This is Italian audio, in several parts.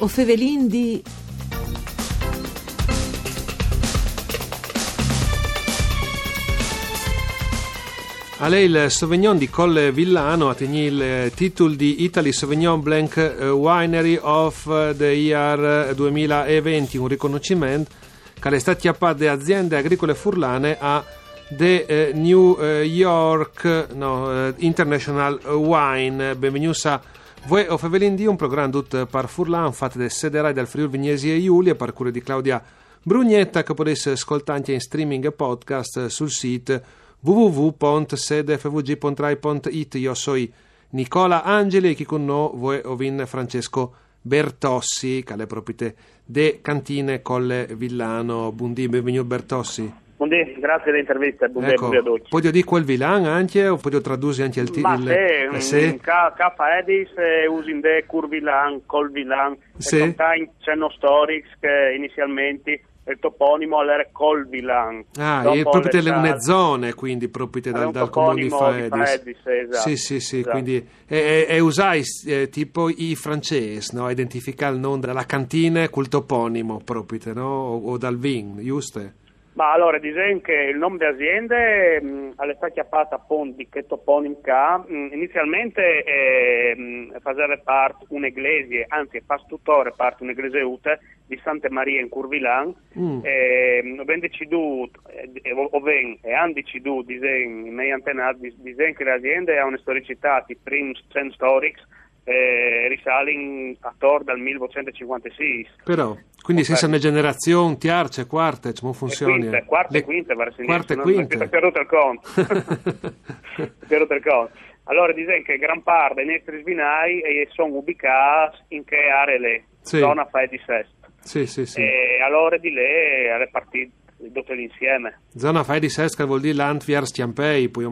O Fevelin di... A lei il Sauvignon di Colle Villano ha tegni il titolo di Italy Sauvignon Blanc eh, Winery of the Year 2020, un riconoscimento che è stato chiappato da aziende agricole furlane a The eh, New eh, York no, International Wine. Benvenuti a voi o Fevelin di un programma tutto per Furlan fatto da Sederai del Friuli Vignesi e Giulia per cura di Claudia Brugnetta che potete ascoltare anche in streaming e podcast sul sito www.sedefvg.rai.it Io sono Nicola Angeli e chi con noi voi ovin Francesco Bertossi che le proprietà de Cantine Colle Villano. Buondì, benvenuto Bertossi. Buondì, grazie dell'intervista, buondì, ecco, a tutti. Puoi dire quel Vilan anche o puoi tradurre anche il titolo? Se, eh, se? ca, capa edis usin de curvilan, colvilan, Sì. e contain cenno storics che inizialmente il toponimo era colvilan. Ah, e proprio le delle char- zone, quindi proprio dal, dal comune di toponimo di Faedis. Faedis, esatto. Sì, sì, sì, Esatto. quindi e, e- e usai eh, tipo i francesi, no? Identificare il nome della cantina col toponimo proprio, no? O, o dal vin, giusto? Ma allora, dicono che il nome delle aziende mh, è stata chiappata appunto di che toponim ca. Mh, inizialmente eh, faceva parte un'eglise, anzi fa tuttora parte un'eglise ute di Santa Maria in Curvilan. Mm. Eh, ben deciduto, eh, o o ben, e hanno deciduto, dicono, nei antenati, dicono che le aziende hanno una storicità di primi 100 storics, eh, risale attorno dal 1856. Però, quindi se Ok. sono generazione, terze, quarte, come funziona? Quinte, quarte e quinte, verso Quarte e non- non quinte. ti perduto il conto. Perduto il conto. Allora, dicono che gran parte dei nostri svinai eh, sono ubicati in che aree le Sì. zona fai di Sest. sì, sì, sì. E allora di lì alle partite tutte l'insieme. Zona fai di sesca vuol dire l'Antviar Stiampei, poi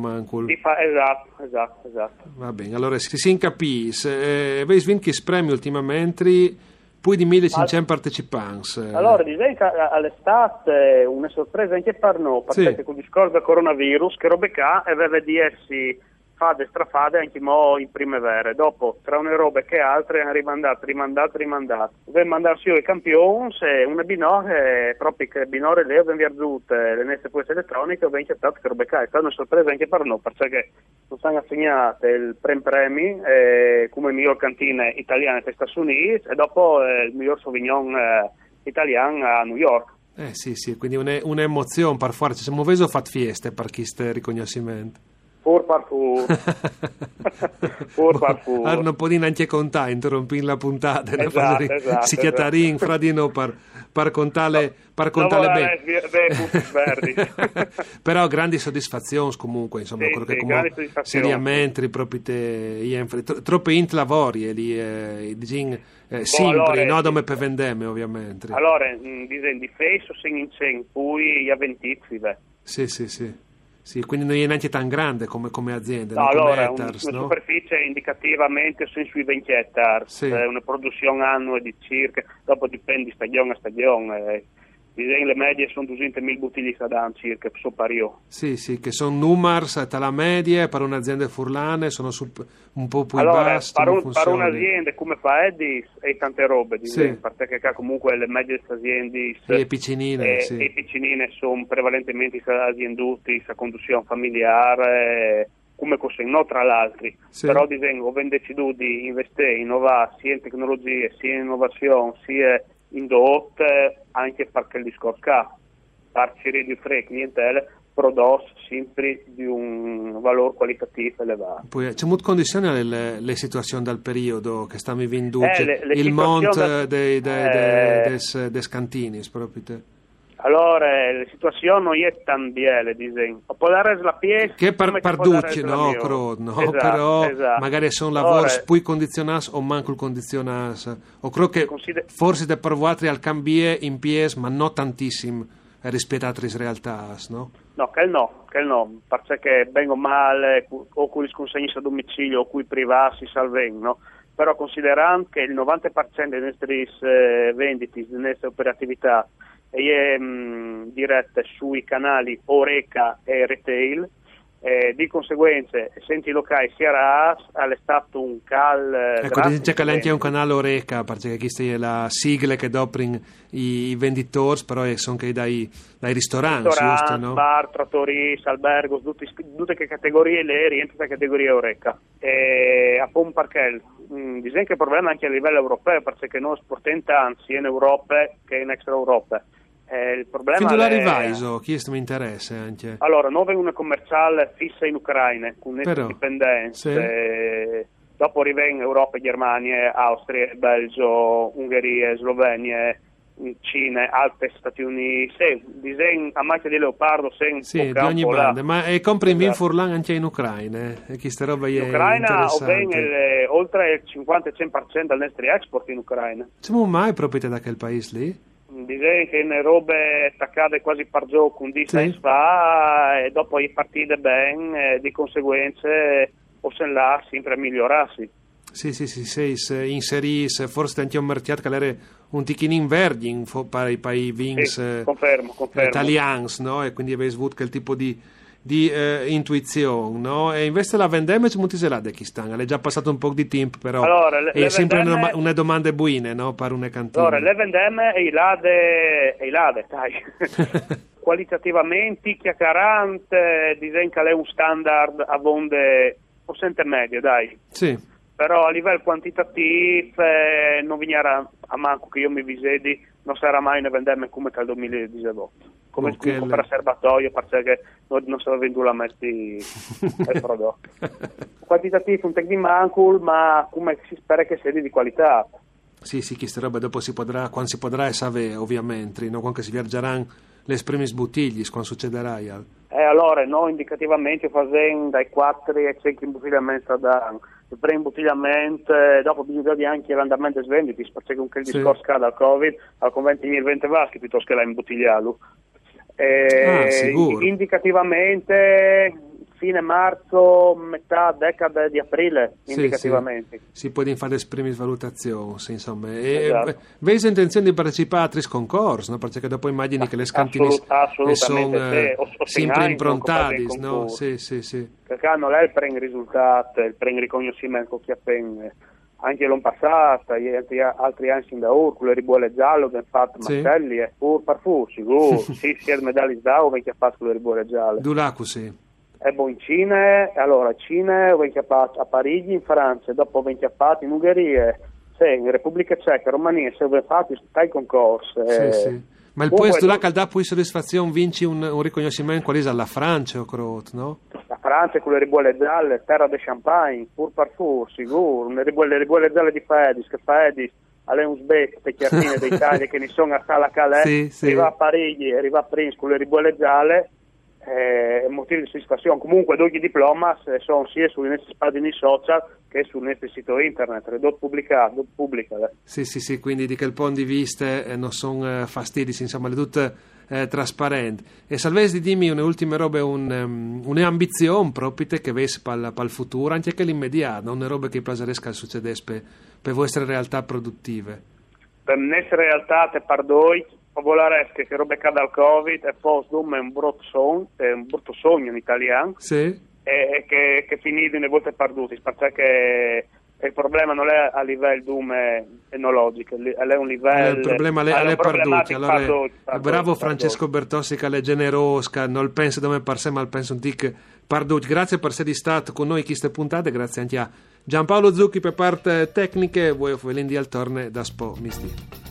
fa- esatto, esatto, esatto. Va bene, allora si, si incapisce. Eh, Veis vinto che premi ultimamente più di 1500 partecipanti. eh. Allora, direi che all'estate una sorpresa anche per noi, perché Sì. con il discorso del coronavirus, che robe aveva di essi fade strafade anche mo in primavera. Dopo, tra una robe che altre, hanno rimandato, rimandato, rimandato. Deve mandarsi io i campioni, se una binore, proprio che binore lei abbiamo viaggiato le nostre poesie elettroniche, ben accettato che robe qua. È una sorpresa anche per noi, perché non sono assegnate il prem premi eh, come miglior cantina italiana negli Stati Uniti e dopo eh, il miglior Sauvignon eh, italiano a New York. Eh sì, sì, quindi une- un'emozione per. Ci siamo veso fat fieste per questo riconoscimento. Pur parfù. Pur parfù. Allora non può neanche contare, interrompi la puntata. ne Esatto, fare- esatto, si chiatari in fra di noi per, per contare, per contare bene. verdi. Però grandi soddisfazioni comunque, insomma, Sì, quello che sì, grandi soddisfazioni. seriamente proprio te, ien- tro- troppe int lavori e lì eh, diciamo, eh, simpli, Boh, allora, no sì. come per vendemme ovviamente. Allora, mh, dicono di fesso sen in cen, poi gli avventizi, beh. Sì, sì, sì. Sì, quindi non è neanche tan grande come, come azienda, No, no, come allora, un- hectares, una no? superficie indicativamente sono sui 20 ettari, Sì. eh, una produzione annua di circa, dopo dipende di stagione a stagione, eh, le medie sono 200.000 bottiglie a danno circa, so pario. Sì, sì, che sono numers tra la media per un'azienda furlane, sono su- un po' più Allora, bassi. per, un- per un'azienda come fa Edis e tante robe, Sì. disegno, perché qua comunque le medie aziende e piccinine, e, sì. e piccinine sono prevalentemente azienduti, sa conduzione familiare, come così, non tra l'altro. Sì. Però disegno, ho deciso di investire, innovare sia in tecnologie, sia in innovazione, sia in dot, anche perché il discorso che partire di fre clientele prodotti sempre di un valore qualitativo elevato. Poi, c'è molte condizioni le, le situazioni dal periodo che stiamo vivendo, Eh, le- le il monte da- dei, dei, eh. dei- des, des cantini, proprio te. Allora, la situazione non è tan bene, disegno. Può dare la pièce Che per, come per può dare ducci, la no, mia. cro, no, Esatto, però esatto. magari sono Allora, lavori poi condizionati o manco il condizionati. O credo che Consider- forse da provare al cambiare in pies, ma non tantissimo rispetto a altre realtà, no? No, che no, che no, perché bene o male, o cui consegni a domicilio o cui privati salven, no? Però considerando che il 90% delle nostre eh, vendite, delle nostre operatività è mh, dirette sui canali Oreca e Retail, e di conseguenza, senti locali sia RAS, è stato un cal. Ecco, dice che anche un canale Oreca, perché questa è la sigla che doprono i, i venditori, però sono che dai, dai ristoranti, Ristorant, giusto? No? bar, trattori, albergo, tutte, tutte le categorie le rientrano nella categoria Oreca. E a mm, disegno che il problema anche a livello europeo, perché noi sportiamo tanto sia in Europa che in extra Europa. Eh, il problema Fin è... arrivaiso, chi mi interessa anche. Allora, abbiamo una commerciale fissa in Ucraina, con Però, dipendenze. sì. Eh, dopo arrivano Europa, Germania, Austria, Belgio, Ungheria, Slovenia, Cina, Alpe, Stati Uniti. Sì, disegno a macchia di leopardo, Sì, di ogni banda, ma e compri in Esatto. Furlan anche in Ucraina, eh? e chi sta roba In è Ucraina interessante. ovviene il- oltre il 50-100% del nostro export in Ucraina. Siamo mai proprio da quel paese lì? Disegno che le robe attaccate quasi per gioco un dì Sì. fa e dopo i partite bene, e di conseguenze possono là sempre migliorarsi. Sì, sì, sì, sì, se inseris, forse anche un mercato che era un ticchino in verde in fo- per i paesi Vins Sì, eh, confermo, confermo. italians, no? E quindi avete avuto quel tipo di, di eh, intuizione, no? E invece la vendemme c'è molti là sta, è già passato un po' di tempo, però Allora, le- è le sempre vendemme- una, una domanda buine, no? Per una cantina. Allora, le vendemme e i lade, e i lade, dai. Qualitativamente, chiacchierante, disegno che è un standard a vonde possente medio, dai. sì, Però a livello quantitativo eh, non vignera a manco che io mi visedi, non sarà mai una vendemme come al 2018. Come Ok, okay, le- per serbatoio, perché non, non si venduto la metti il prodotto. Quantitativo un tec di mancul, ma come si spera che sia di qualità. sì, sì, queste robe dopo si potrà, quando si potrà e save ovviamente, no? Quando si viaggeranno le prime sbottiglie, quando succederà. ja. E allora noi indicativamente facendo dai 4 ai 5 imbottigliamenti a danno. Il primo imbottigliamento, eh, dopo bisogna vedere anche l'andamento delle vendite, perché con quel Sì. discorso che dal Covid, al conventi 20 vaschi piuttosto che la imbottigliarlo. Eh, Ah, indicativamente fine marzo, metà decade di aprile, Sì, indicativamente. sì. Si può fare prime valutazioni, sì, insomma. E, Esatto. eh, intenzione di partecipare a altri concorsi, no? Perché dopo immagini che le scantine Assolut- sono o sempre improntate, no? Sì, sì, sì. perché non è il primo risultato, il primo riconoscimento che appena anche l'anno passato, gli altri, altri anni sin da ora, con le ribuole gialle, abbiamo fatto Sì. martelli, e pur per fu, sicuro, sì, sia medaglie da ora, che ha fatto con le ribuole gialle. Dulacu, sì. E poi in Cina, allora, Cina, a Parigi, in Francia, dopo abbiamo fatto in Ungheria, sì, in Repubblica Ceca, Romania, se abbiamo fatto i concorsi. Sì, eh, sì. Ma il puesto là che dà poi soddisfazione, vinci un, un riconoscimento quale è alla Francia o crot, no? La Francia con le ribuole gialle, terra de champagne, pur par fur, sicuro, le ribuole, le ribuole gialle di Fedis, che Fedis alle un sbecco, pecchiartine d'Italia che ne sono a Sala Calais, Sì, sì. arriva a Parigi, arriva a Prince con le ribuole gialle, eh, motivi di soddisfazione. Comunque, due diplomas eh, sono sia sulle nostre pagine social che sul nostro sito internet, pubblicato, dot pubblicate. Sì, sì, sì, quindi di quel punto di vista eh, non sono eh, fastidi, insomma, le tutte eh, trasparenti. E salvesi dimmi un'ultima roba, un, um, un'ambizione proprio che vesi per il futuro, anche che l'immediato, una roba che plaseresca succedesse per, per vostre realtà produttive. Per essere realtà, te pardoi, popolare che robe cade al Covid e poi è un brutto sogno, è un brutto sogno in italiano. Sì? e, che, che finiti una volta perduti, perché il problema non è a livello dume enologico, è un livello... Il problema è alle problematico Allora, perduti, eh, perduti, bravo perduti. Francesco Bertossi che è generoso, non pensa come per sé, ma pensa un tic perduti. Grazie per essere stato con noi in queste puntate, grazie anche a Giampaolo Zucchi per parte tecniche, voi Felindi al torne da Spo Misti.